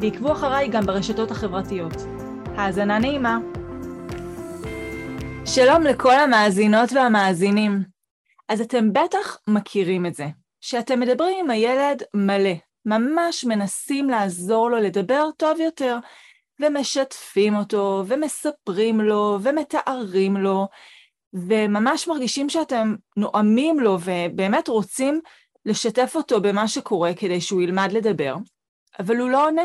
ועקבו אחריי גם ברשתות החברתיות. האזנה נעימה. שלום לכל המאזינות והמאזינים. אז אתם בטח מכירים את זה, שאתם מדברים עם הילד מלא, ממש מנסים לעזור לו לדבר טוב יותר, ומשתפים אותו, ומספרים לו, ומתארים לו, וממש מרגישים שאתם נואמים לו, ובאמת רוצים לשתף אותו במה שקורה כדי שהוא ילמד לדבר, אבל הוא לא עונה.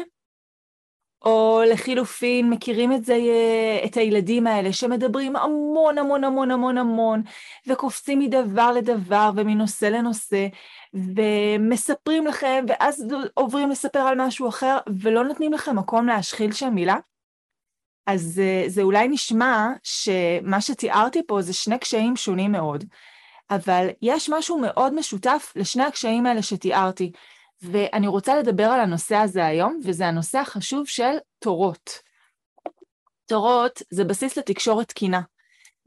או לחילופין, מכירים את זה, את הילדים האלה שמדברים המון המון המון המון המון, וקופצים מדבר לדבר ומנושא לנושא, ומספרים לכם, ואז עוברים לספר על משהו אחר, ולא נותנים לכם מקום להשחיל שם מילה. אז זה אולי נשמע שמה שתיארתי פה זה שני קשיים שונים מאוד, אבל יש משהו מאוד משותף לשני הקשיים האלה שתיארתי, ואני רוצה לדבר על הנושא הזה היום, וזה הנושא החשוב של תורות. תורות זה בסיס לתקשורת תקינה,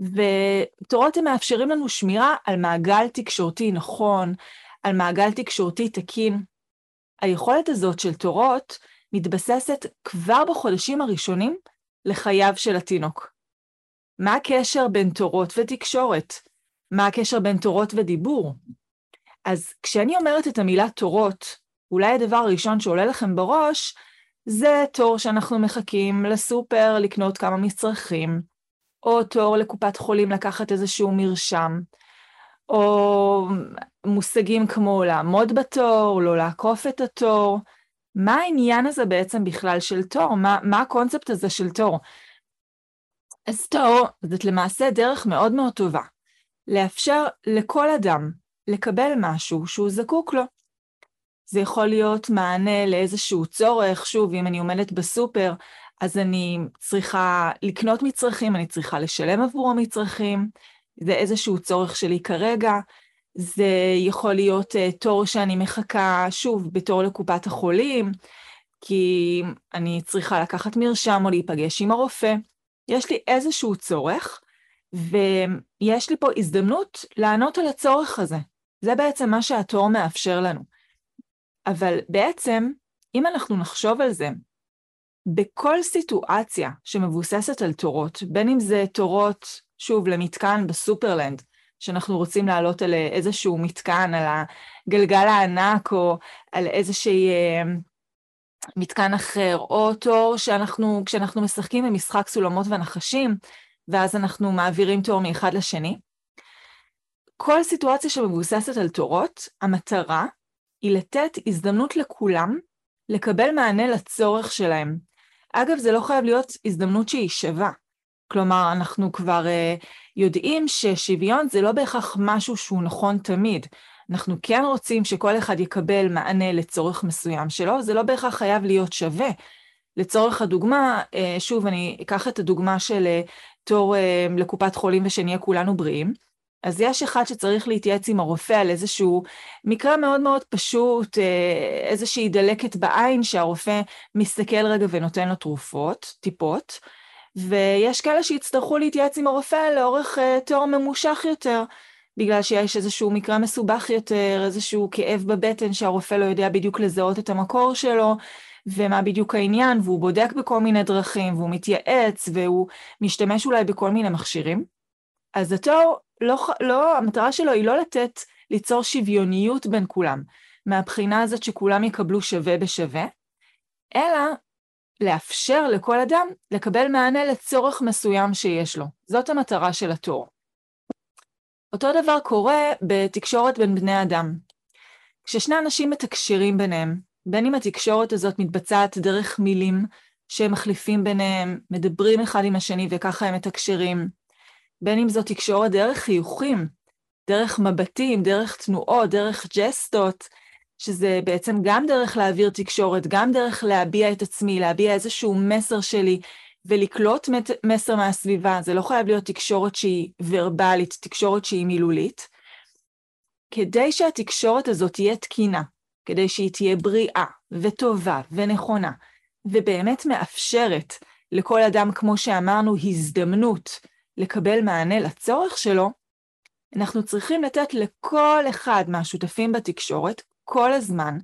ותורות הם מאפשרים לנו שמירה על מעגל תקשורתי נכון, על מעגל תקשורתי תקין. היכולת הזאת של תורות מתבססת כבר בחודשים הראשונים לחייו של התינוק. מה הקשר בין תורות ותקשורת? מה הקשר בין תורות ודיבור? אז כשאני אומרת את המילה תורות, אולי הדבר הראשון שעולה לכם בראש, זה תור שאנחנו מחכים לסופר לקנות כמה מצרכים, או תור לקופת חולים לקחת איזשהו מרשם, או מושגים כמו לעמוד בתור, לא לעקוף את התור. מה העניין הזה בעצם בכלל של תור? מה, מה הקונספט הזה של תור? אז תור זאת למעשה דרך מאוד מאוד טובה לאפשר לכל אדם לקבל משהו שהוא זקוק לו. זה יכול להיות מענה לאיזשהו צורך, שוב, אם אני עומדת בסופר, אז אני צריכה לקנות מצרכים, אני צריכה לשלם עבור המצרכים, זה איזשהו צורך שלי כרגע, זה יכול להיות uh, תור שאני מחכה, שוב, בתור לקופת החולים, כי אני צריכה לקחת מרשם או להיפגש עם הרופא. יש לי איזשהו צורך, ויש לי פה הזדמנות לענות על הצורך הזה. זה בעצם מה שהתור מאפשר לנו. אבל בעצם, אם אנחנו נחשוב על זה, בכל סיטואציה שמבוססת על תורות, בין אם זה תורות, שוב, למתקן בסופרלנד, שאנחנו רוצים לעלות על איזשהו מתקן, על הגלגל הענק, או על איזשהי אה, מתקן אחר, או תור שאנחנו, כשאנחנו משחקים במשחק סולמות ונחשים, ואז אנחנו מעבירים תור מאחד לשני. כל סיטואציה שמבוססת על תורות, המטרה היא לתת הזדמנות לכולם לקבל מענה לצורך שלהם. אגב, זה לא חייב להיות הזדמנות שהיא שווה. כלומר, אנחנו כבר uh, יודעים ששוויון זה לא בהכרח משהו שהוא נכון תמיד. אנחנו כן רוצים שכל אחד יקבל מענה לצורך מסוים שלו, זה לא בהכרח חייב להיות שווה. לצורך הדוגמה, uh, שוב, אני אקח את הדוגמה של uh, תור uh, לקופת חולים ושנהיה כולנו בריאים. אז יש אחד שצריך להתייעץ עם הרופא על איזשהו מקרה מאוד מאוד פשוט, אה, איזושהי דלקת בעין שהרופא מסתכל רגע ונותן לו תרופות, טיפות, ויש כאלה שיצטרכו להתייעץ עם הרופא לאורך אה, תור ממושך יותר, בגלל שיש איזשהו מקרה מסובך יותר, איזשהו כאב בבטן שהרופא לא יודע בדיוק לזהות את המקור שלו, ומה בדיוק העניין, והוא בודק בכל מיני דרכים, והוא מתייעץ, והוא משתמש אולי בכל מיני מכשירים. אז התור לא, לא, המטרה שלו היא לא לתת, ליצור שוויוניות בין כולם, מהבחינה הזאת שכולם יקבלו שווה בשווה, אלא לאפשר לכל אדם לקבל מענה לצורך מסוים שיש לו. זאת המטרה של התור. אותו דבר קורה בתקשורת בין בני אדם. כששני אנשים מתקשרים ביניהם, בין אם התקשורת הזאת מתבצעת דרך מילים שהם מחליפים ביניהם, מדברים אחד עם השני וככה הם מתקשרים, בין אם זו תקשורת דרך חיוכים, דרך מבטים, דרך תנועות, דרך ג'סטות, שזה בעצם גם דרך להעביר תקשורת, גם דרך להביע את עצמי, להביע איזשהו מסר שלי ולקלוט מסר מהסביבה. זה לא חייב להיות תקשורת שהיא ורבלית, תקשורת שהיא מילולית. כדי שהתקשורת הזאת תהיה תקינה, כדי שהיא תהיה בריאה וטובה ונכונה, ובאמת מאפשרת לכל אדם, כמו שאמרנו, הזדמנות לקבל מענה לצורך שלו, אנחנו צריכים לתת לכל אחד מהשותפים בתקשורת, כל הזמן,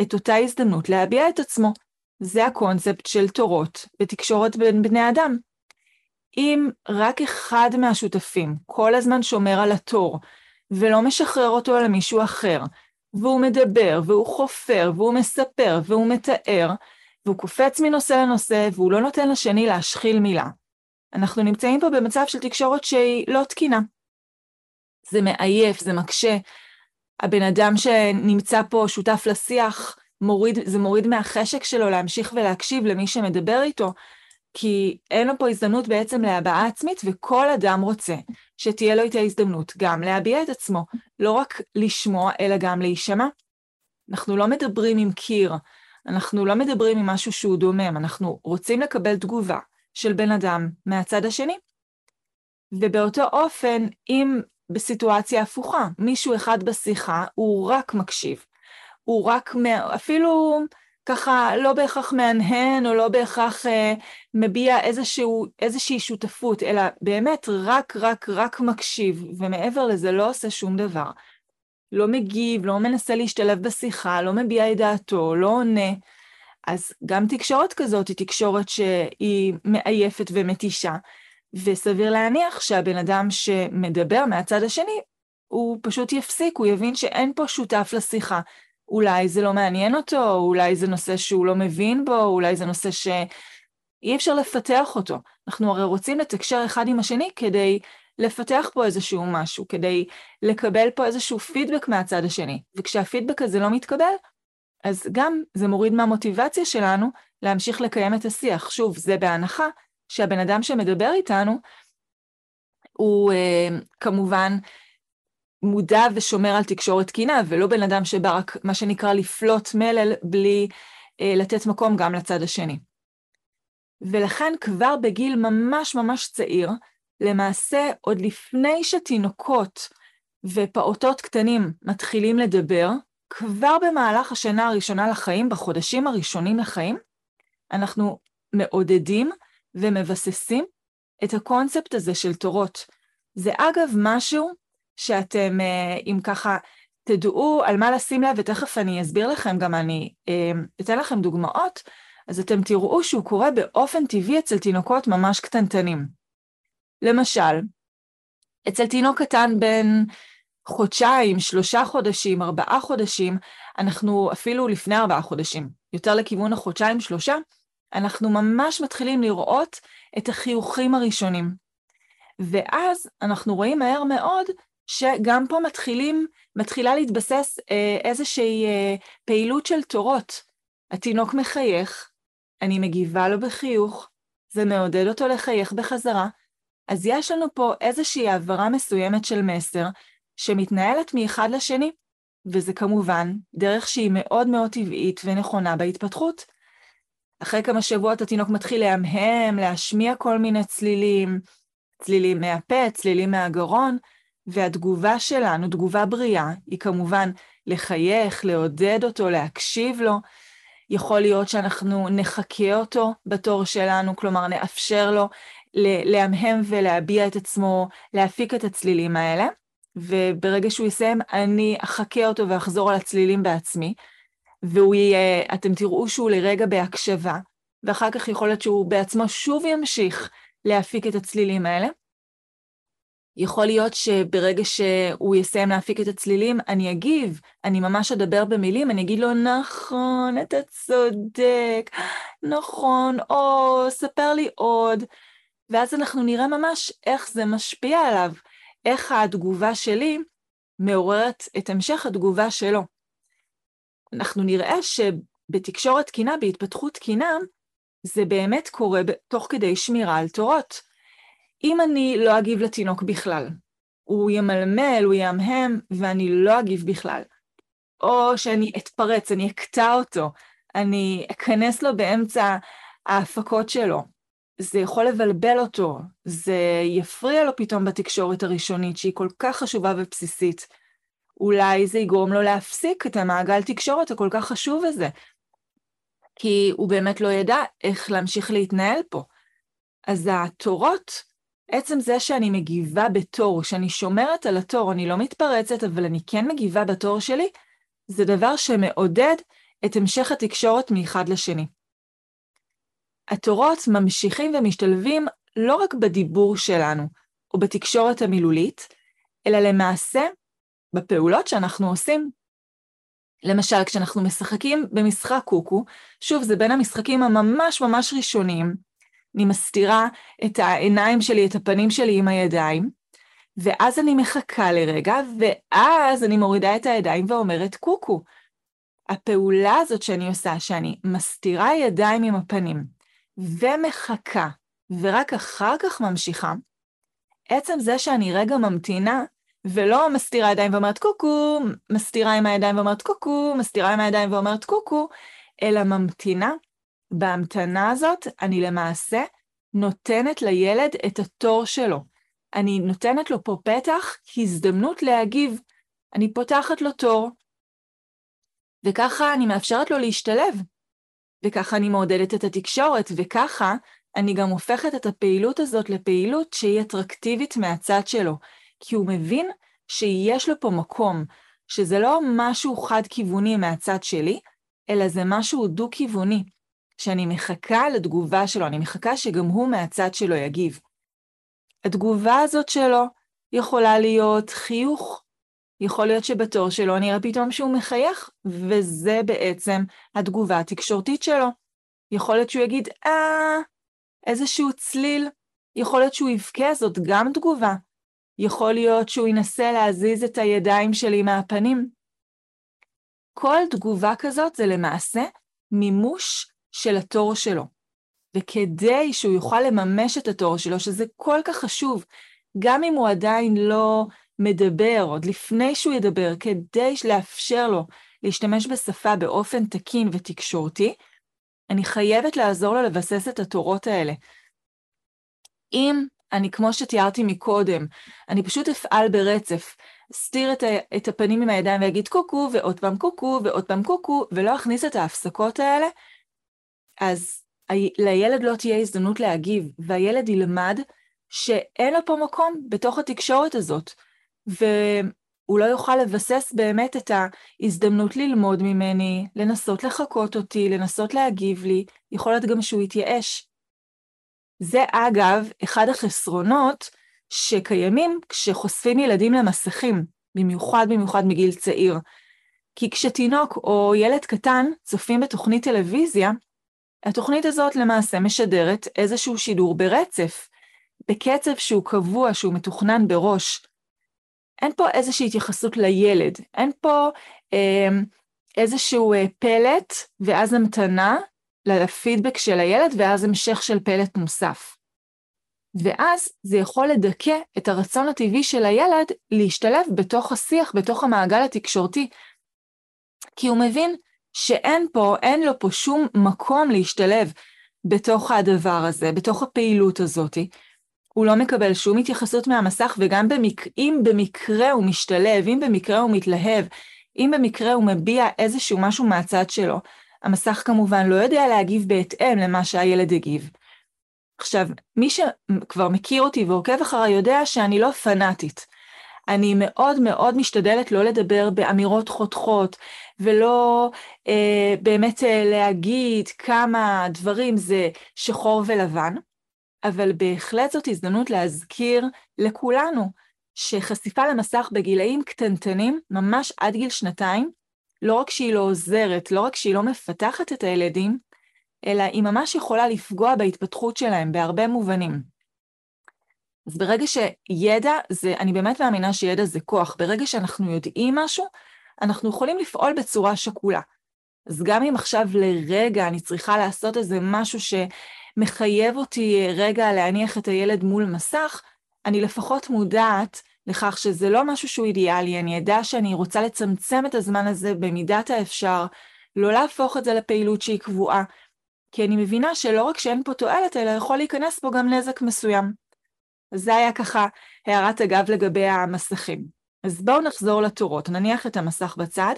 את אותה הזדמנות להביע את עצמו. זה הקונספט של תורות ותקשורת בין בני אדם. אם רק אחד מהשותפים כל הזמן שומר על התור, ולא משחרר אותו למישהו אחר, והוא מדבר, והוא חופר, והוא מספר, והוא מתאר, והוא קופץ מנושא לנושא, והוא לא נותן לשני להשחיל מילה. אנחנו נמצאים פה במצב של תקשורת שהיא לא תקינה. זה מעייף, זה מקשה. הבן אדם שנמצא פה שותף לשיח, מוריד, זה מוריד מהחשק שלו להמשיך ולהקשיב למי שמדבר איתו, כי אין לו פה הזדמנות בעצם להבעה עצמית, וכל אדם רוצה שתהיה לו את ההזדמנות גם להביע את עצמו, לא רק לשמוע, אלא גם להישמע. אנחנו לא מדברים עם קיר, אנחנו לא מדברים עם משהו שהוא דומם, אנחנו רוצים לקבל תגובה של בן אדם מהצד השני. ובאותו אופן, אם בסיטואציה הפוכה, מישהו אחד בשיחה, הוא רק מקשיב, הוא רק, אפילו ככה לא בהכרח מהנהן או לא בהכרח אה, מביע איזשהו, איזושהי שותפות, אלא באמת רק, רק, רק מקשיב, ומעבר לזה לא עושה שום דבר. לא מגיב, לא מנסה להשתלב בשיחה, לא מביע את דעתו, לא עונה. אז גם תקשורת כזאת היא תקשורת שהיא מעייפת ומתישה, וסביר להניח שהבן אדם שמדבר מהצד השני, הוא פשוט יפסיק, הוא יבין שאין פה שותף לשיחה. אולי זה לא מעניין אותו, אולי זה נושא שהוא לא מבין בו, אולי זה נושא שאי אפשר לפתח אותו. אנחנו הרי רוצים לתקשר אחד עם השני כדי לפתח פה איזשהו משהו, כדי לקבל פה איזשהו פידבק מהצד השני. וכשהפידבק הזה לא מתקבל, אז גם זה מוריד מהמוטיבציה שלנו להמשיך לקיים את השיח. שוב, זה בהנחה שהבן אדם שמדבר איתנו, הוא אה, כמובן מודע ושומר על תקשורת תקינה, ולא בן אדם שבא רק, מה שנקרא, לפלוט מלל בלי אה, לתת מקום גם לצד השני. ולכן כבר בגיל ממש ממש צעיר, למעשה עוד לפני שתינוקות ופעוטות קטנים מתחילים לדבר, כבר במהלך השנה הראשונה לחיים, בחודשים הראשונים לחיים, אנחנו מעודדים ומבססים את הקונספט הזה של תורות. זה אגב משהו שאתם, אה, אם ככה, תדעו על מה לשים לב, ותכף אני אסביר לכם, גם אני אה, אתן לכם דוגמאות, אז אתם תראו שהוא קורה באופן טבעי אצל תינוקות ממש קטנטנים. למשל, אצל תינוק קטן בן חודשיים, שלושה חודשים, ארבעה חודשים, אנחנו אפילו לפני ארבעה חודשים, יותר לכיוון החודשיים, שלושה, אנחנו ממש מתחילים לראות את החיוכים הראשונים. ואז אנחנו רואים מהר מאוד שגם פה מתחילים, מתחילה להתבסס אה, איזושהי אה, פעילות של תורות. התינוק מחייך, אני מגיבה לו בחיוך, זה מעודד אותו לחייך בחזרה, אז יש לנו פה איזושהי העברה מסוימת של מסר שמתנהלת מאחד לשני, וזה כמובן דרך שהיא מאוד מאוד טבעית ונכונה בהתפתחות. אחרי כמה שבועות התינוק מתחיל להמהם, להשמיע כל מיני צלילים, צלילים מהפה, צלילים מהגרון, והתגובה שלנו, תגובה בריאה, היא כמובן לחייך, לעודד אותו, להקשיב לו. יכול להיות שאנחנו נחכה אותו בתור שלנו, כלומר נאפשר לו להמהם ולהביע את עצמו, להפיק את הצלילים האלה, וברגע שהוא יסיים, אני אחכה אותו ואחזור על הצלילים בעצמי, והוא יהיה, אתם תראו שהוא לרגע בהקשבה, ואחר כך יכול להיות שהוא בעצמו שוב ימשיך להפיק את הצלילים האלה. יכול להיות שברגע שהוא יסיים להפיק את הצלילים, אני אגיב, אני ממש אדבר במילים, אני אגיד לו, נכון, אתה צודק, נכון, או, ספר לי עוד. ואז אנחנו נראה ממש איך זה משפיע עליו, איך התגובה שלי מעוררת את המשך התגובה שלו. אנחנו נראה שבתקשורת תקינה, בהתפתחות תקינה, זה באמת קורה תוך כדי שמירה על תורות. אם אני לא אגיב לתינוק בכלל, הוא ימלמל, הוא יהמהם, ואני לא אגיב בכלל. או שאני אתפרץ, אני אקטע אותו, אני אכנס לו באמצע ההפקות שלו. זה יכול לבלבל אותו, זה יפריע לו פתאום בתקשורת הראשונית, שהיא כל כך חשובה ובסיסית. אולי זה יגרום לו להפסיק את המעגל תקשורת הכל כך חשוב הזה, כי הוא באמת לא ידע איך להמשיך להתנהל פה. אז התורות, עצם זה שאני מגיבה בתור, שאני שומרת על התור, אני לא מתפרצת, אבל אני כן מגיבה בתור שלי, זה דבר שמעודד את המשך התקשורת מאחד לשני. התורות ממשיכים ומשתלבים לא רק בדיבור שלנו או בתקשורת המילולית, אלא למעשה בפעולות שאנחנו עושים. למשל, כשאנחנו משחקים במשחק קוקו, שוב, זה בין המשחקים הממש ממש ראשוניים, אני מסתירה את העיניים שלי, את הפנים שלי עם הידיים, ואז אני מחכה לרגע, ואז אני מורידה את הידיים ואומרת קוקו. הפעולה הזאת שאני עושה, שאני מסתירה ידיים עם הפנים ומחכה, ורק אחר כך ממשיכה, עצם זה שאני רגע ממתינה, ולא מסתירה ידיים ואומרת קוקו, מסתירה עם הידיים ואומרת קוקו, מסתירה עם הידיים ואומרת קוקו, אלא ממתינה. בהמתנה הזאת אני למעשה נותנת לילד את התור שלו. אני נותנת לו פה פתח, הזדמנות להגיב. אני פותחת לו תור, וככה אני מאפשרת לו להשתלב. וככה אני מעודדת את התקשורת, וככה אני גם הופכת את הפעילות הזאת לפעילות שהיא אטרקטיבית מהצד שלו. כי הוא מבין שיש לו פה מקום, שזה לא משהו חד-כיווני מהצד שלי, אלא זה משהו דו-כיווני, שאני מחכה לתגובה שלו, אני מחכה שגם הוא מהצד שלו יגיב. התגובה הזאת שלו יכולה להיות חיוך, יכול להיות שבתור שלו נראה פתאום שהוא מחייך, וזה בעצם התגובה התקשורתית שלו. יכול להיות שהוא יגיד, אה, איזשהו צליל, יכול להיות שהוא יבכה, זאת גם תגובה. יכול להיות שהוא ינסה להזיז את הידיים שלי מהפנים. כל תגובה כזאת זה למעשה מימוש של התור שלו. וכדי שהוא יוכל לממש את התור שלו, שזה כל כך חשוב, גם אם הוא עדיין לא מדבר, עוד לפני שהוא ידבר, כדי לאפשר לו להשתמש בשפה באופן תקין ותקשורתי, אני חייבת לעזור לו לבסס את התורות האלה. אם אני, כמו שתיארתי מקודם, אני פשוט אפעל ברצף, אסתיר את, את הפנים עם הידיים ואגיד קוקו, ועוד פעם קוקו, ועוד פעם קוקו, ולא אכניס את ההפסקות האלה, אז לילד לא תהיה הזדמנות להגיב, והילד ילמד שאין לו פה מקום בתוך התקשורת הזאת, והוא לא יוכל לבסס באמת את ההזדמנות ללמוד ממני, לנסות לחקות אותי, לנסות להגיב לי, יכול להיות גם שהוא יתייאש. זה אגב אחד החסרונות שקיימים כשחושפים ילדים למסכים, במיוחד במיוחד מגיל צעיר. כי כשתינוק או ילד קטן צופים בתוכנית טלוויזיה, התוכנית הזאת למעשה משדרת איזשהו שידור ברצף, בקצב שהוא קבוע, שהוא מתוכנן בראש. אין פה איזושהי התייחסות לילד, אין פה אה, איזשהו אה, פלט ואז המתנה לפידבק של הילד ואז המשך של פלט נוסף. ואז זה יכול לדכא את הרצון הטבעי של הילד להשתלב בתוך השיח, בתוך המעגל התקשורתי. כי הוא מבין שאין פה, אין לו פה שום מקום להשתלב בתוך הדבר הזה, בתוך הפעילות הזאת. הוא לא מקבל שום התייחסות מהמסך, וגם במק... אם במקרה הוא משתלב, אם במקרה הוא מתלהב, אם במקרה הוא מביע איזשהו משהו מהצד שלו, המסך כמובן לא יודע להגיב בהתאם למה שהילד הגיב. עכשיו, מי שכבר מכיר אותי ועוקב אחריי יודע שאני לא פנאטית. אני מאוד מאוד משתדלת לא לדבר באמירות חותכות, ולא אה, באמת אה, להגיד כמה דברים זה שחור ולבן, אבל בהחלט זאת הזדמנות להזכיר לכולנו שחשיפה למסך בגילאים קטנטנים, ממש עד גיל שנתיים, לא רק שהיא לא עוזרת, לא רק שהיא לא מפתחת את הילדים, אלא היא ממש יכולה לפגוע בהתפתחות שלהם בהרבה מובנים. אז ברגע שידע, זה, אני באמת מאמינה שידע זה כוח. ברגע שאנחנו יודעים משהו, אנחנו יכולים לפעול בצורה שקולה. אז גם אם עכשיו לרגע אני צריכה לעשות איזה משהו שמחייב אותי רגע להניח את הילד מול מסך, אני לפחות מודעת לכך שזה לא משהו שהוא אידיאלי, אני אדע שאני רוצה לצמצם את הזמן הזה במידת האפשר, לא להפוך את זה לפעילות שהיא קבועה, כי אני מבינה שלא רק שאין פה תועלת, אלא יכול להיכנס פה גם נזק מסוים. אז זה היה ככה הערת אגב לגבי המסכים. אז בואו נחזור לתורות, נניח את המסך בצד,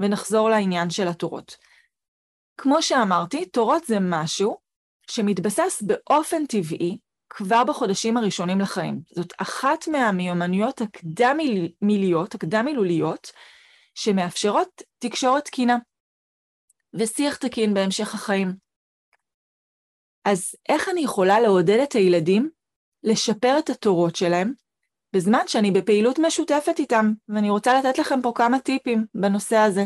ונחזור לעניין של התורות. כמו שאמרתי, תורות זה משהו שמתבסס באופן טבעי כבר בחודשים הראשונים לחיים. זאת אחת מהמיומנויות הקדם-מיליות, הקדם-מילוליות, שמאפשרות תקשורת תקינה ושיח תקין בהמשך החיים. אז איך אני יכולה לעודד את הילדים לשפר את התורות שלהם בזמן שאני בפעילות משותפת איתם, ואני רוצה לתת לכם פה כמה טיפים בנושא הזה.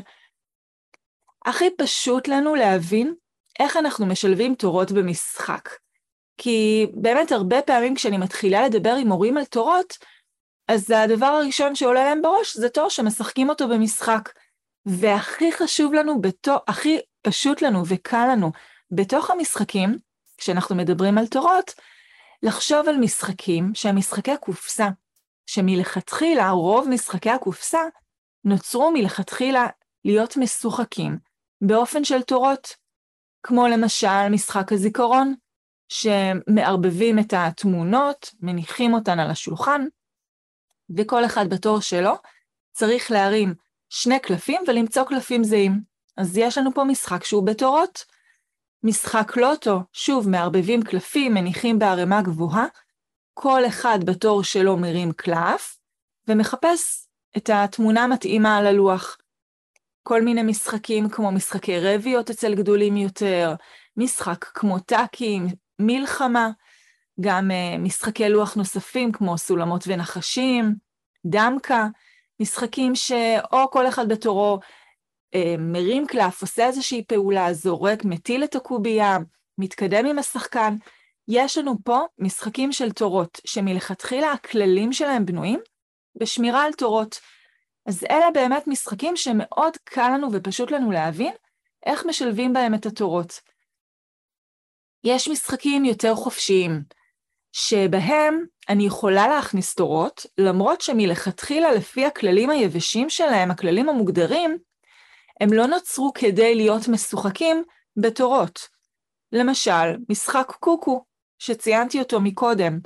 הכי פשוט לנו להבין איך אנחנו משלבים תורות במשחק. כי באמת הרבה פעמים כשאני מתחילה לדבר עם הורים על תורות, אז הדבר הראשון שעולה להם בראש זה תור שמשחקים אותו במשחק. והכי חשוב לנו, בתו, הכי פשוט לנו וקל לנו בתוך המשחקים, כשאנחנו מדברים על תורות, לחשוב על משחקים שהם משחקי קופסה, שמלכתחילה, רוב משחקי הקופסה נוצרו מלכתחילה להיות משוחקים באופן של תורות, כמו למשל משחק הזיכרון, שמערבבים את התמונות, מניחים אותן על השולחן, וכל אחד בתור שלו צריך להרים שני קלפים ולמצוא קלפים זהים. אז יש לנו פה משחק שהוא בתורות. משחק לוטו, שוב, מערבבים קלפים, מניחים בערימה גבוהה, כל אחד בתור שלו מרים קלף, ומחפש את התמונה המתאימה על הלוח. כל מיני משחקים כמו משחקי רביות אצל גדולים יותר, משחק כמו טאקים, מלחמה, גם uh, משחקי לוח נוספים כמו סולמות ונחשים, דמקה, משחקים שאו כל אחד בתורו uh, מרים קלף, עושה איזושהי פעולה, זורק, מטיל את הקובייה, מתקדם עם השחקן. יש לנו פה משחקים של תורות, שמלכתחילה הכללים שלהם בנויים בשמירה על תורות. אז אלה באמת משחקים שמאוד קל לנו ופשוט לנו להבין איך משלבים בהם את התורות. יש משחקים יותר חופשיים, שבהם אני יכולה להכניס תורות, למרות שמלכתחילה לפי הכללים היבשים שלהם, הכללים המוגדרים, הם לא נוצרו כדי להיות משוחקים בתורות. למשל, משחק קוקו, שציינתי אותו מקודם.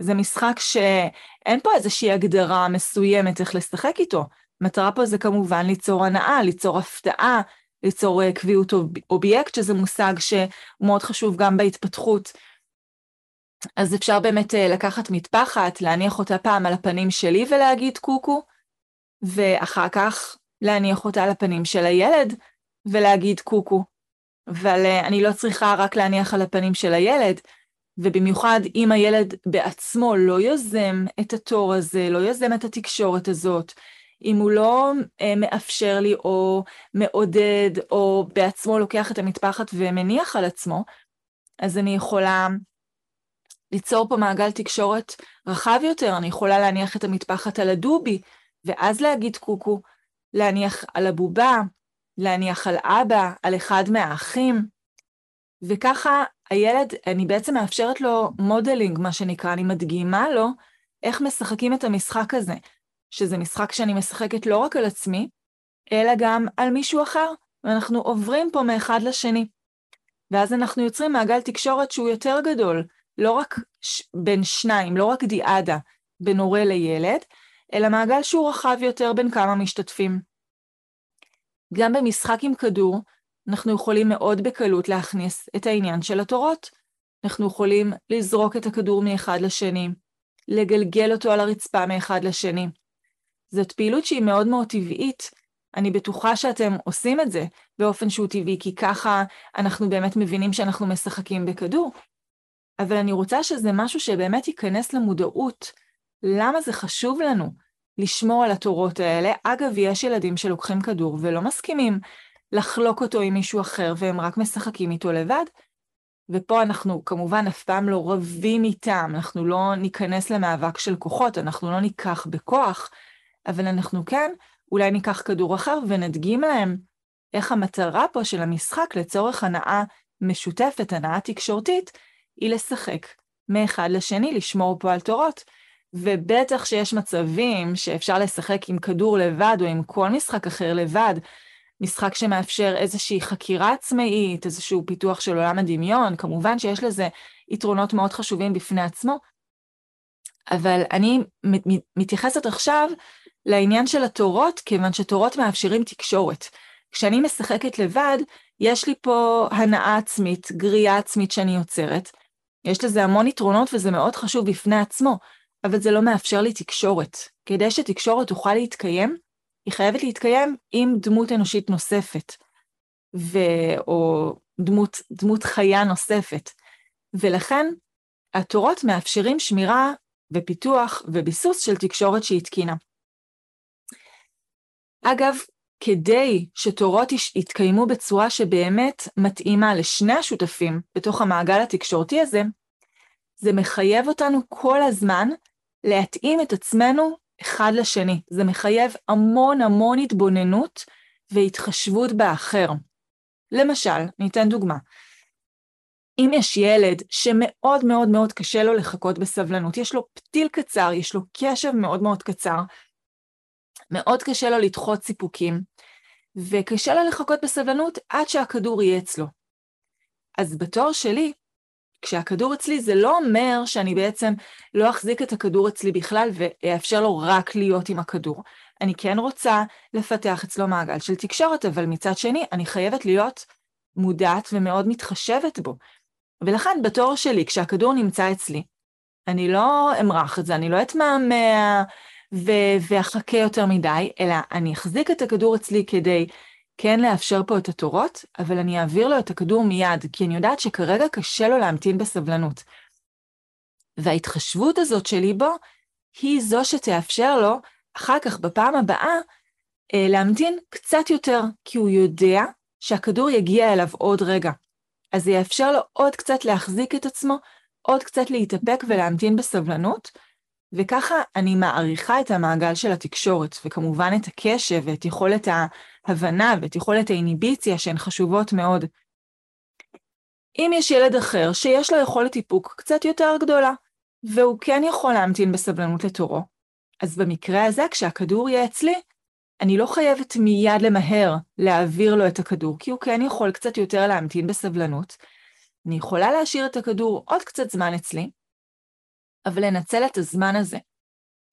זה משחק שאין פה איזושהי הגדרה מסוימת איך לשחק איתו. המטרה פה זה כמובן ליצור הנאה, ליצור הפתעה, ליצור אה, קביעות אובייקט, שזה מושג שהוא מאוד חשוב גם בהתפתחות. אז אפשר באמת אה, לקחת מטפחת, להניח אותה פעם על הפנים שלי ולהגיד קוקו, ואחר כך להניח אותה על הפנים של הילד ולהגיד קוקו. אבל אה, אני לא צריכה רק להניח על הפנים של הילד, ובמיוחד אם הילד בעצמו לא יוזם את התור הזה, לא יוזם את התקשורת הזאת, אם הוא לא אה, מאפשר לי או מעודד או בעצמו לוקח את המטפחת ומניח על עצמו, אז אני יכולה ליצור פה מעגל תקשורת רחב יותר, אני יכולה להניח את המטפחת על הדובי, ואז להגיד קוקו, להניח על הבובה, להניח על אבא, על אחד מהאחים, וככה הילד, אני בעצם מאפשרת לו modeling, מה שנקרא, אני מדגימה לו איך משחקים את המשחק הזה. שזה משחק שאני משחקת לא רק על עצמי, אלא גם על מישהו אחר, ואנחנו עוברים פה מאחד לשני. ואז אנחנו יוצרים מעגל תקשורת שהוא יותר גדול, לא רק ש... בין שניים, לא רק דיאדה בין הורה לילד, אלא מעגל שהוא רחב יותר בין כמה משתתפים. גם במשחק עם כדור, אנחנו יכולים מאוד בקלות להכניס את העניין של התורות. אנחנו יכולים לזרוק את הכדור מאחד לשני, לגלגל אותו על הרצפה מאחד לשני, זאת פעילות שהיא מאוד מאוד טבעית. אני בטוחה שאתם עושים את זה באופן שהוא טבעי, כי ככה אנחנו באמת מבינים שאנחנו משחקים בכדור. אבל אני רוצה שזה משהו שבאמת ייכנס למודעות. למה זה חשוב לנו לשמור על התורות האלה? אגב, יש ילדים שלוקחים כדור ולא מסכימים לחלוק אותו עם מישהו אחר, והם רק משחקים איתו לבד. ופה אנחנו כמובן אף פעם לא רבים איתם, אנחנו לא ניכנס למאבק של כוחות, אנחנו לא ניקח בכוח, אבל אנחנו כן, אולי ניקח כדור אחר ונדגים להם איך המטרה פה של המשחק לצורך הנאה משותפת, הנאה תקשורתית, היא לשחק מאחד לשני, לשמור פה על תורות. ובטח שיש מצבים שאפשר לשחק עם כדור לבד או עם כל משחק אחר לבד, משחק שמאפשר איזושהי חקירה עצמאית, איזשהו פיתוח של עולם הדמיון, כמובן שיש לזה יתרונות מאוד חשובים בפני עצמו, אבל אני מתייחסת עכשיו לעניין של התורות, כיוון שתורות מאפשרים תקשורת. כשאני משחקת לבד, יש לי פה הנאה עצמית, גריעה עצמית שאני יוצרת. יש לזה המון יתרונות וזה מאוד חשוב בפני עצמו, אבל זה לא מאפשר לי תקשורת. כדי שתקשורת תוכל להתקיים, היא חייבת להתקיים עם דמות אנושית נוספת, ו... או דמות, דמות חיה נוספת. ולכן, התורות מאפשרים שמירה ופיתוח וביסוס של תקשורת שהיא תקינה. אגב, כדי שתורות יתקיימו בצורה שבאמת מתאימה לשני השותפים בתוך המעגל התקשורתי הזה, זה מחייב אותנו כל הזמן להתאים את עצמנו אחד לשני. זה מחייב המון המון התבוננות והתחשבות באחר. למשל, ניתן דוגמה. אם יש ילד שמאוד מאוד מאוד קשה לו לחכות בסבלנות, יש לו פתיל קצר, יש לו קשב מאוד מאוד קצר, מאוד קשה לו לדחות סיפוקים, וקשה לו לחכות בסבלנות עד שהכדור יהיה אצלו. אז בתור שלי, כשהכדור אצלי זה לא אומר שאני בעצם לא אחזיק את הכדור אצלי בכלל ואאפשר לו רק להיות עם הכדור. אני כן רוצה לפתח אצלו מעגל של תקשורת, אבל מצד שני אני חייבת להיות מודעת ומאוד מתחשבת בו. ולכן בתור שלי, כשהכדור נמצא אצלי, אני לא אמרח את זה, אני לא אתמהמה ואחכה יותר מדי, אלא אני אחזיק את הכדור אצלי כדי כן לאפשר פה את התורות, אבל אני אעביר לו את הכדור מיד, כי אני יודעת שכרגע קשה לו להמתין בסבלנות. וההתחשבות הזאת שלי בו, היא זו שתאפשר לו, אחר כך, בפעם הבאה, אה, להמתין קצת יותר, כי הוא יודע שהכדור יגיע אליו עוד רגע. אז זה יאפשר לו עוד קצת להחזיק את עצמו, עוד קצת להתאפק ולהמתין בסבלנות, וככה אני מעריכה את המעגל של התקשורת, וכמובן את הקשב ואת יכולת ההבנה ואת יכולת האיניביציה שהן חשובות מאוד. אם יש ילד אחר שיש לו יכולת איפוק קצת יותר גדולה, והוא כן יכול להמתין בסבלנות לתורו, אז במקרה הזה, כשהכדור יהיה אצלי, אני לא חייבת מיד למהר להעביר לו את הכדור, כי הוא כן יכול קצת יותר להמתין בסבלנות. אני יכולה להשאיר את הכדור עוד קצת זמן אצלי, אבל לנצל את הזמן הזה.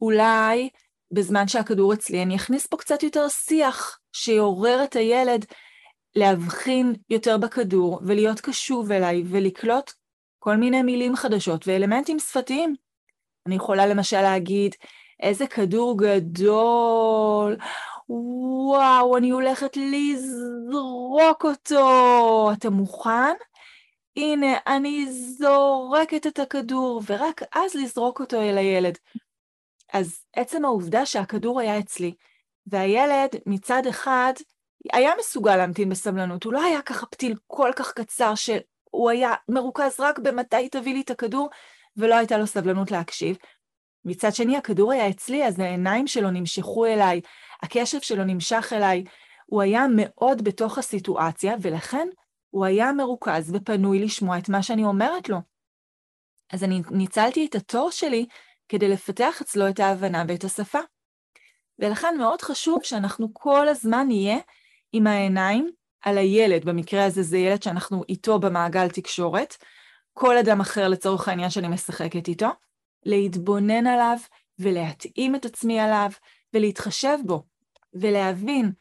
אולי בזמן שהכדור אצלי אני אכניס פה קצת יותר שיח שיעורר את הילד להבחין יותר בכדור ולהיות קשוב אליי ולקלוט כל מיני מילים חדשות ואלמנטים שפתיים. אני יכולה למשל להגיד, איזה כדור גדול, וואו, אני הולכת לזרוק אותו. אתה מוכן? הנה, אני זורקת את הכדור, ורק אז לזרוק אותו אל הילד. אז עצם העובדה שהכדור היה אצלי, והילד מצד אחד היה מסוגל להמתין בסבלנות, הוא לא היה ככה פתיל כל כך קצר שהוא היה מרוכז רק במתי תביא לי את הכדור, ולא הייתה לו סבלנות להקשיב. מצד שני, הכדור היה אצלי, אז העיניים שלו נמשכו אליי, הקשב שלו נמשך אליי, הוא היה מאוד בתוך הסיטואציה, ולכן הוא היה מרוכז ופנוי לשמוע את מה שאני אומרת לו. אז אני ניצלתי את התור שלי כדי לפתח אצלו את ההבנה ואת השפה. ולכן מאוד חשוב שאנחנו כל הזמן נהיה עם העיניים על הילד, במקרה הזה זה ילד שאנחנו איתו במעגל תקשורת, כל אדם אחר לצורך העניין שאני משחקת איתו, להתבונן עליו ולהתאים את עצמי עליו ולהתחשב בו ולהבין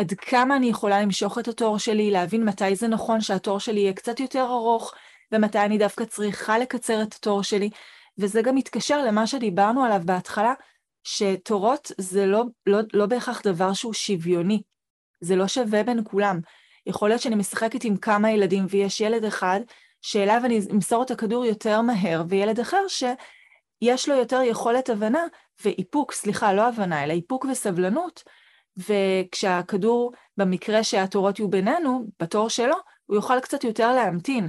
עד כמה אני יכולה למשוך את התור שלי, להבין מתי זה נכון שהתור שלי יהיה קצת יותר ארוך, ומתי אני דווקא צריכה לקצר את התור שלי, וזה גם מתקשר למה שדיברנו עליו בהתחלה, שתורות זה לא, לא, לא בהכרח דבר שהוא שוויוני, זה לא שווה בין כולם. יכול להיות שאני משחקת עם כמה ילדים ויש ילד אחד שאליו אני אמסור את הכדור יותר מהר, וילד אחר שיש לו יותר יכולת הבנה ואיפוק, סליחה, לא הבנה, אלא איפוק וסבלנות, וכשהכדור, במקרה שהתורות יהיו בינינו, בתור שלו, הוא יוכל קצת יותר להמתין.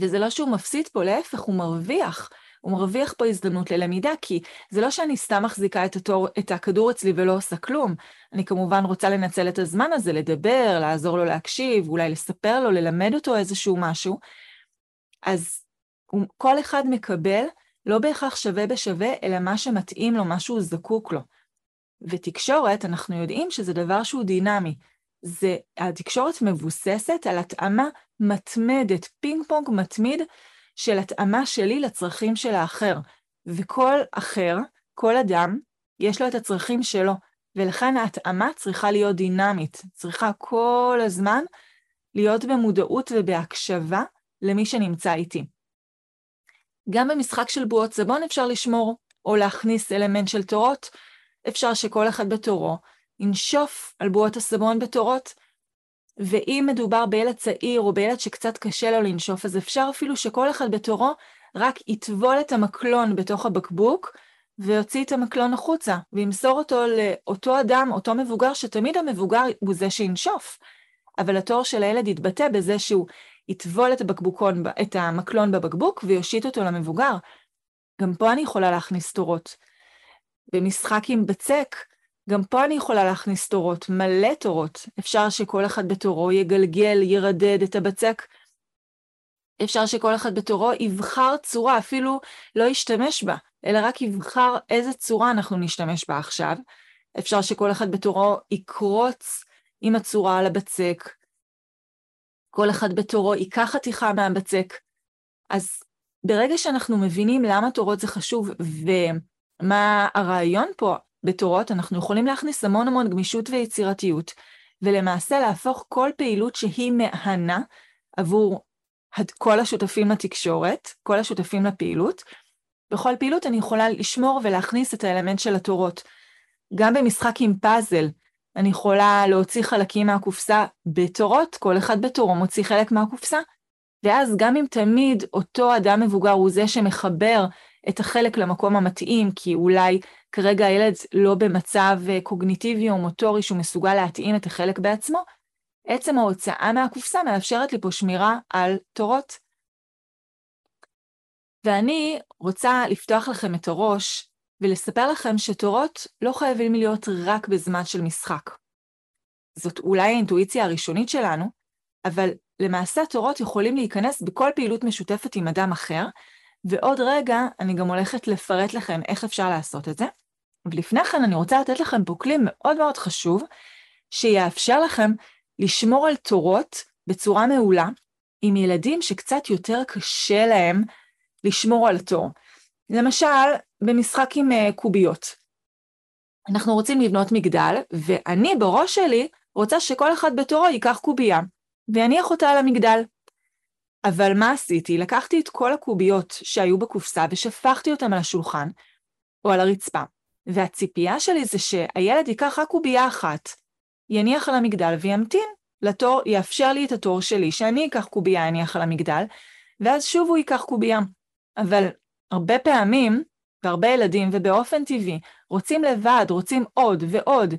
וזה לא שהוא מפסיד פה, להפך, הוא מרוויח. הוא מרוויח פה הזדמנות ללמידה, כי זה לא שאני סתם מחזיקה את, התור, את הכדור אצלי ולא עושה כלום. אני כמובן רוצה לנצל את הזמן הזה, לדבר, לעזור לו להקשיב, אולי לספר לו, ללמד אותו איזשהו משהו. אז כל אחד מקבל לא בהכרח שווה בשווה, אלא מה שמתאים לו, מה שהוא זקוק לו. ותקשורת, אנחנו יודעים שזה דבר שהוא דינמי. זה, התקשורת מבוססת על התאמה מתמדת, פינג פונג מתמיד של התאמה שלי לצרכים של האחר. וכל אחר, כל אדם, יש לו את הצרכים שלו, ולכן ההתאמה צריכה להיות דינמית, צריכה כל הזמן להיות במודעות ובהקשבה למי שנמצא איתי. גם במשחק של בועות סבון אפשר לשמור או להכניס אלמנט של תורות, אפשר שכל אחד בתורו ינשוף על בועות הסבון בתורות, ואם מדובר בילד צעיר או בילד שקצת קשה לו לנשוף, אז אפשר אפילו שכל אחד בתורו רק יטבול את המקלון בתוך הבקבוק, ויוציא את המקלון החוצה, וימסור אותו לאותו אדם, אותו מבוגר, שתמיד המבוגר הוא זה שינשוף. אבל התור של הילד יתבטא בזה שהוא יטבול את, את המקלון בבקבוק ויושיט אותו למבוגר. גם פה אני יכולה להכניס תורות. במשחק עם בצק, גם פה אני יכולה להכניס תורות, מלא תורות. אפשר שכל אחד בתורו יגלגל, ירדד את הבצק. אפשר שכל אחד בתורו יבחר צורה, אפילו לא ישתמש בה, אלא רק יבחר איזה צורה אנחנו נשתמש בה עכשיו. אפשר שכל אחד בתורו יקרוץ עם הצורה על הבצק. כל אחד בתורו ייקח חתיכה מהבצק. אז ברגע שאנחנו מבינים למה תורות זה חשוב ומה הרעיון פה בתורות, אנחנו יכולים להכניס המון המון גמישות ויצירתיות, ולמעשה להפוך כל פעילות שהיא מהנה עבור כל השותפים לתקשורת, כל השותפים לפעילות. בכל פעילות אני יכולה לשמור ולהכניס את האלמנט של התורות. גם במשחק עם פאזל, אני יכולה להוציא חלקים מהקופסה בתורות, כל אחד בתורו מוציא חלק מהקופסה, ואז גם אם תמיד אותו אדם מבוגר הוא זה שמחבר את החלק למקום המתאים, כי אולי כרגע הילד לא במצב קוגניטיבי או מוטורי שהוא מסוגל להתאים את החלק בעצמו, עצם ההוצאה מהקופסה מאפשרת לי פה שמירה על תורות. ואני רוצה לפתוח לכם את הראש ולספר לכם שתורות לא חייבים להיות רק בזמן של משחק. זאת אולי האינטואיציה הראשונית שלנו, אבל למעשה תורות יכולים להיכנס בכל פעילות משותפת עם אדם אחר, ועוד רגע אני גם הולכת לפרט לכם איך אפשר לעשות את זה. ולפני כן אני רוצה לתת לכם פה כלי מאוד מאוד חשוב, שיאפשר לכם לשמור על תורות בצורה מעולה עם ילדים שקצת יותר קשה להם לשמור על תור. למשל, במשחק עם uh, קוביות. אנחנו רוצים לבנות מגדל, ואני בראש שלי רוצה שכל אחד בתורו ייקח קובייה, ויניח אותה על המגדל. אבל מה עשיתי? לקחתי את כל הקוביות שהיו בקופסה ושפכתי אותן על השולחן, או על הרצפה, והציפייה שלי זה שהילד ייקח רק קובייה אחת, יניח על המגדל וימתין לתור, יאפשר לי את התור שלי, שאני אקח קובייה, יניח על המגדל, ואז שוב הוא ייקח קובייה. אבל הרבה פעמים, והרבה ילדים, ובאופן טבעי, רוצים לבד, רוצים עוד ועוד,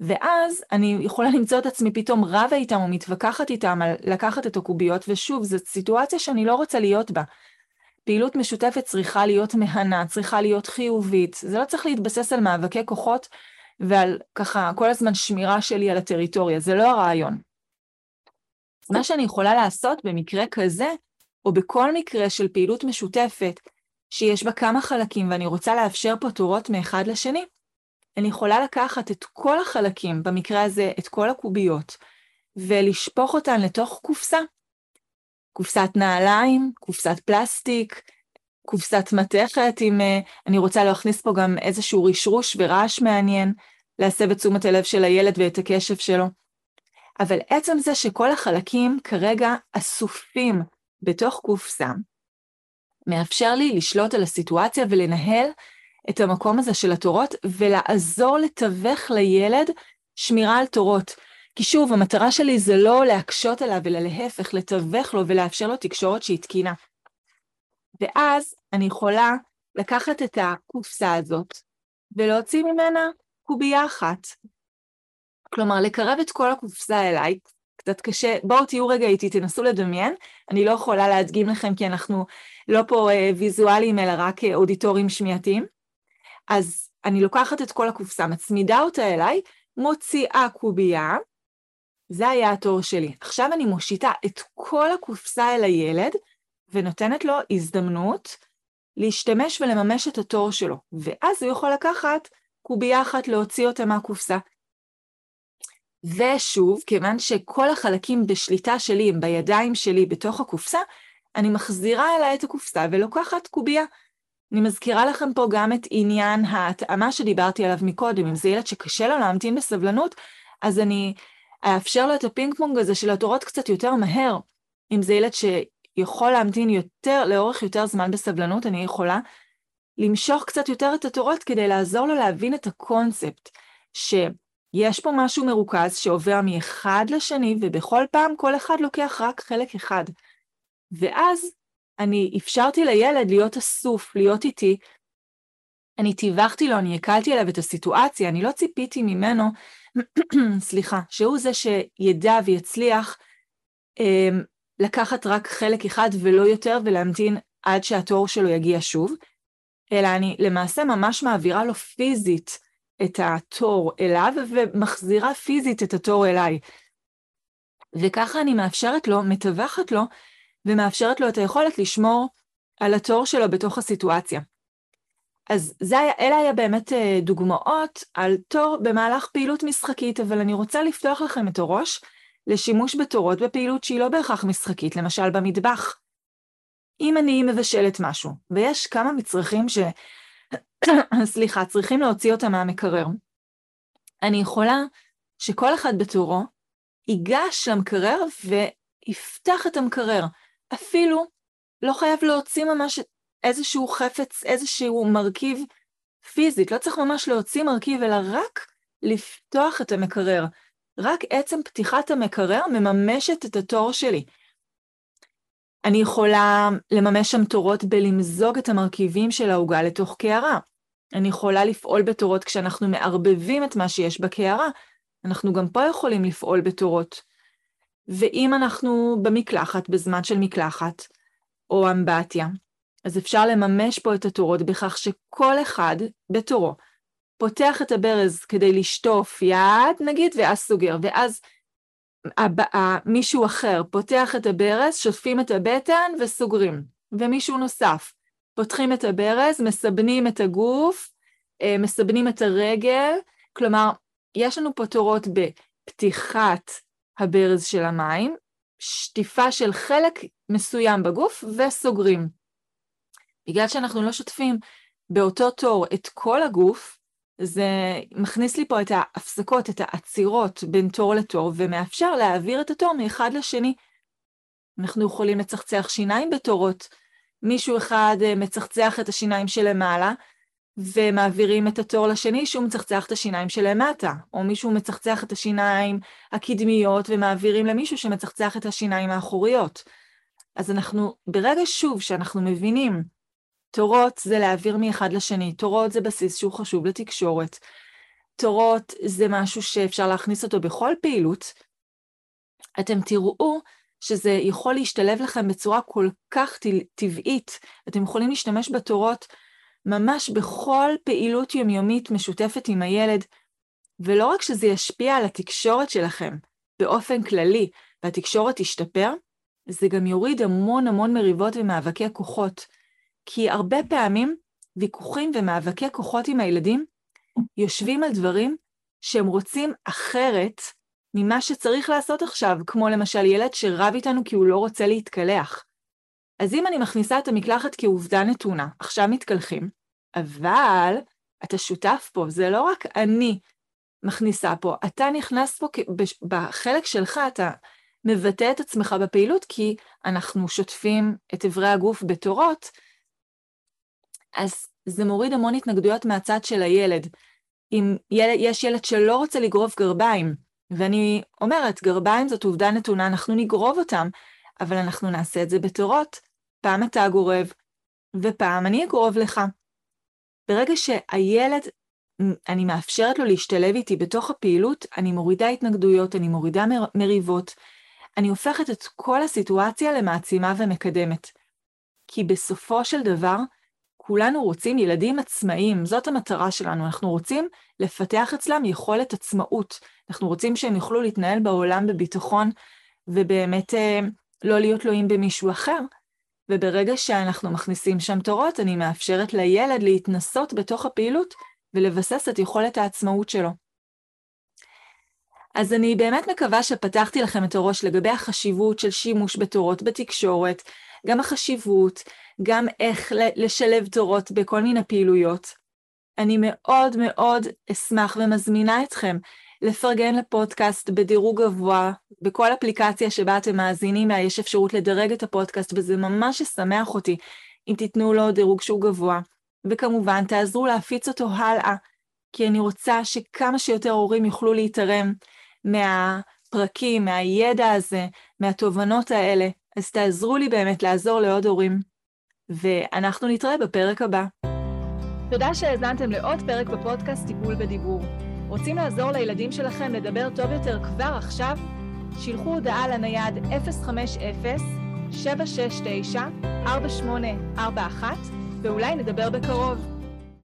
ואז אני יכולה למצוא את עצמי פתאום רבה איתם או מתווכחת איתם על לקחת את הקוביות, ושוב, זו סיטואציה שאני לא רוצה להיות בה. פעילות משותפת צריכה להיות מהנה, צריכה להיות חיובית, זה לא צריך להתבסס על מאבקי כוחות ועל ככה כל הזמן שמירה שלי על הטריטוריה, זה לא הרעיון. מה שאני יכולה לעשות במקרה כזה, או בכל מקרה של פעילות משותפת, שיש בה כמה חלקים ואני רוצה לאפשר פה תורות מאחד לשני, אני יכולה לקחת את כל החלקים, במקרה הזה את כל הקוביות, ולשפוך אותן לתוך קופסה. קופסת נעליים, קופסת פלסטיק, קופסת מתכת, אם uh, אני רוצה להכניס פה גם איזשהו רשרוש ורעש מעניין, להסב את תשומת הלב של הילד ואת הקשב שלו. אבל עצם זה שכל החלקים כרגע אסופים בתוך קופסה, מאפשר לי לשלוט על הסיטואציה ולנהל את המקום הזה של התורות, ולעזור לתווך לילד שמירה על תורות. כי שוב, המטרה שלי זה לא להקשות עליו, אלא להפך, לתווך לו ולאפשר לו תקשורת שהיא תקינה. ואז אני יכולה לקחת את הקופסה הזאת ולהוציא ממנה קובייה אחת. כלומר, לקרב את כל הקופסה אליי, קצת קשה, בואו תהיו רגע איתי, תנסו לדמיין, אני לא יכולה להדגים לכם כי אנחנו לא פה אה, ויזואליים אלא רק אה, אודיטורים שמיעתיים. אז אני לוקחת את כל הקופסה, מצמידה אותה אליי, מוציאה קובייה, זה היה התור שלי. עכשיו אני מושיטה את כל הקופסה אל הילד, ונותנת לו הזדמנות להשתמש ולממש את התור שלו, ואז הוא יכול לקחת קובייה אחת, להוציא אותה מהקופסה. ושוב, כיוון שכל החלקים בשליטה שלי הם בידיים שלי בתוך הקופסה, אני מחזירה אליי את הקופסה ולוקחת קובייה. אני מזכירה לכם פה גם את עניין ההתאמה שדיברתי עליו מקודם, אם זה ילד שקשה לו להמתין בסבלנות, אז אני אאפשר לו את הפינג פונג הזה של התורות קצת יותר מהר. אם זה ילד שיכול להמתין יותר, לאורך יותר זמן בסבלנות, אני יכולה למשוך קצת יותר את התורות כדי לעזור לו להבין את הקונספט, שיש פה משהו מרוכז שעובר מאחד לשני, ובכל פעם כל אחד לוקח רק חלק אחד. ואז אני אפשרתי לילד להיות אסוף, להיות איתי, אני טיווחתי לו, אני הקלתי עליו את הסיטואציה, אני לא ציפיתי ממנו, סליחה, שהוא זה שידע ויצליח אה, לקחת רק חלק אחד ולא יותר ולהמתין עד שהתור שלו יגיע שוב, אלא אני למעשה ממש מעבירה לו פיזית את התור אליו ומחזירה פיזית את התור אליי. וככה אני מאפשרת לו, מתווכת לו, ומאפשרת לו את היכולת לשמור על התור שלו בתוך הסיטואציה. אז זה היה, אלה היה באמת אה, דוגמאות על תור במהלך פעילות משחקית, אבל אני רוצה לפתוח לכם את הראש לשימוש בתורות בפעילות שהיא לא בהכרח משחקית, למשל במטבח. אם אני מבשלת משהו, ויש כמה מצרכים ש... סליחה, צריכים להוציא אותם מהמקרר, אני יכולה שכל אחד בתורו ייגש למקרר ויפתח את המקרר. אפילו לא חייב להוציא ממש איזשהו חפץ, איזשהו מרכיב פיזית, לא צריך ממש להוציא מרכיב, אלא רק לפתוח את המקרר. רק עצם פתיחת המקרר מממשת את התור שלי. אני יכולה לממש שם תורות בלמזוג את המרכיבים של העוגה לתוך קערה. אני יכולה לפעול בתורות כשאנחנו מערבבים את מה שיש בקערה, אנחנו גם פה יכולים לפעול בתורות. ואם אנחנו במקלחת, בזמן של מקלחת, או אמבטיה, אז אפשר לממש פה את התורות בכך שכל אחד בתורו פותח את הברז כדי לשטוף יד, נגיד, ואז סוגר, ואז מישהו אחר פותח את הברז, שוטפים את הבטן וסוגרים, ומישהו נוסף, פותחים את הברז, מסבנים את הגוף, אה, מסבנים את הרגל, כלומר, יש לנו פה תורות בפתיחת הברז של המים, שטיפה של חלק מסוים בגוף וסוגרים. בגלל שאנחנו לא שוטפים באותו תור את כל הגוף, זה מכניס לי פה את ההפסקות, את העצירות בין תור לתור, ומאפשר להעביר את התור מאחד לשני. אנחנו יכולים לצחצח שיניים בתורות. מישהו אחד אה, מצחצח את השיניים שלמעלה, ומעבירים את התור לשני שהוא מצחצח את השיניים שלמטה, או מישהו מצחצח את השיניים הקדמיות ומעבירים למישהו שמצחצח את השיניים האחוריות. אז אנחנו, ברגע שוב שאנחנו מבינים, תורות זה להעביר מאחד לשני, תורות זה בסיס שהוא חשוב לתקשורת, תורות זה משהו שאפשר להכניס אותו בכל פעילות, אתם תראו שזה יכול להשתלב לכם בצורה כל כך טבעית, אתם יכולים להשתמש בתורות ממש בכל פעילות יומיומית משותפת עם הילד, ולא רק שזה ישפיע על התקשורת שלכם באופן כללי, והתקשורת תשתפר, זה גם יוריד המון המון מריבות ומאבקי כוחות. כי הרבה פעמים ויכוחים ומאבקי כוחות עם הילדים יושבים על דברים שהם רוצים אחרת ממה שצריך לעשות עכשיו, כמו למשל ילד שרב איתנו כי הוא לא רוצה להתקלח. אז אם אני מכניסה את המקלחת כעובדה נתונה, עכשיו מתקלחים, אבל אתה שותף פה, זה לא רק אני מכניסה פה, אתה נכנס פה, בחלק שלך אתה מבטא את עצמך בפעילות, כי אנחנו שוטפים את אברי הגוף בתורות, אז זה מוריד המון התנגדויות מהצד של הילד. אם ילד, יש ילד שלא רוצה לגרוב גרביים, ואני אומרת, גרביים זאת עובדה נתונה, אנחנו נגרוב אותם, אבל אנחנו נעשה את זה בתורות. פעם אתה גורב, ופעם אני אגרוב לך. ברגע שהילד, אני מאפשרת לו להשתלב איתי בתוך הפעילות, אני מורידה התנגדויות, אני מורידה מר, מריבות, אני הופכת את כל הסיטואציה למעצימה ומקדמת. כי בסופו של דבר, כולנו רוצים ילדים עצמאיים, זאת המטרה שלנו, אנחנו רוצים לפתח אצלם יכולת עצמאות, אנחנו רוצים שהם יוכלו להתנהל בעולם בביטחון ובאמת אה, לא להיות תלויים במישהו אחר, וברגע שאנחנו מכניסים שם תורות, אני מאפשרת לילד להתנסות בתוך הפעילות ולבסס את יכולת העצמאות שלו. אז אני באמת מקווה שפתחתי לכם את הראש לגבי החשיבות של שימוש בתורות בתקשורת, גם החשיבות, גם איך לשלב תורות בכל מיני פעילויות. אני מאוד מאוד אשמח ומזמינה אתכם לפרגן לפודקאסט בדירוג גבוה, בכל אפליקציה שבה אתם מאזינים לה יש אפשרות לדרג את הפודקאסט, וזה ממש ישמח אותי אם תיתנו לו דירוג שהוא גבוה. וכמובן, תעזרו להפיץ אותו הלאה, כי אני רוצה שכמה שיותר הורים יוכלו להתערם מהפרקים, מהידע הזה, מהתובנות האלה, אז תעזרו לי באמת לעזור לעוד הורים. ואנחנו נתראה בפרק הבא. תודה שהאזנתם לעוד פרק בפודקאסט טיפול בדיבור. רוצים לעזור לילדים שלכם לדבר טוב יותר כבר עכשיו? שילחו הודעה לנייד 050-769-4841 ואולי נדבר בקרוב.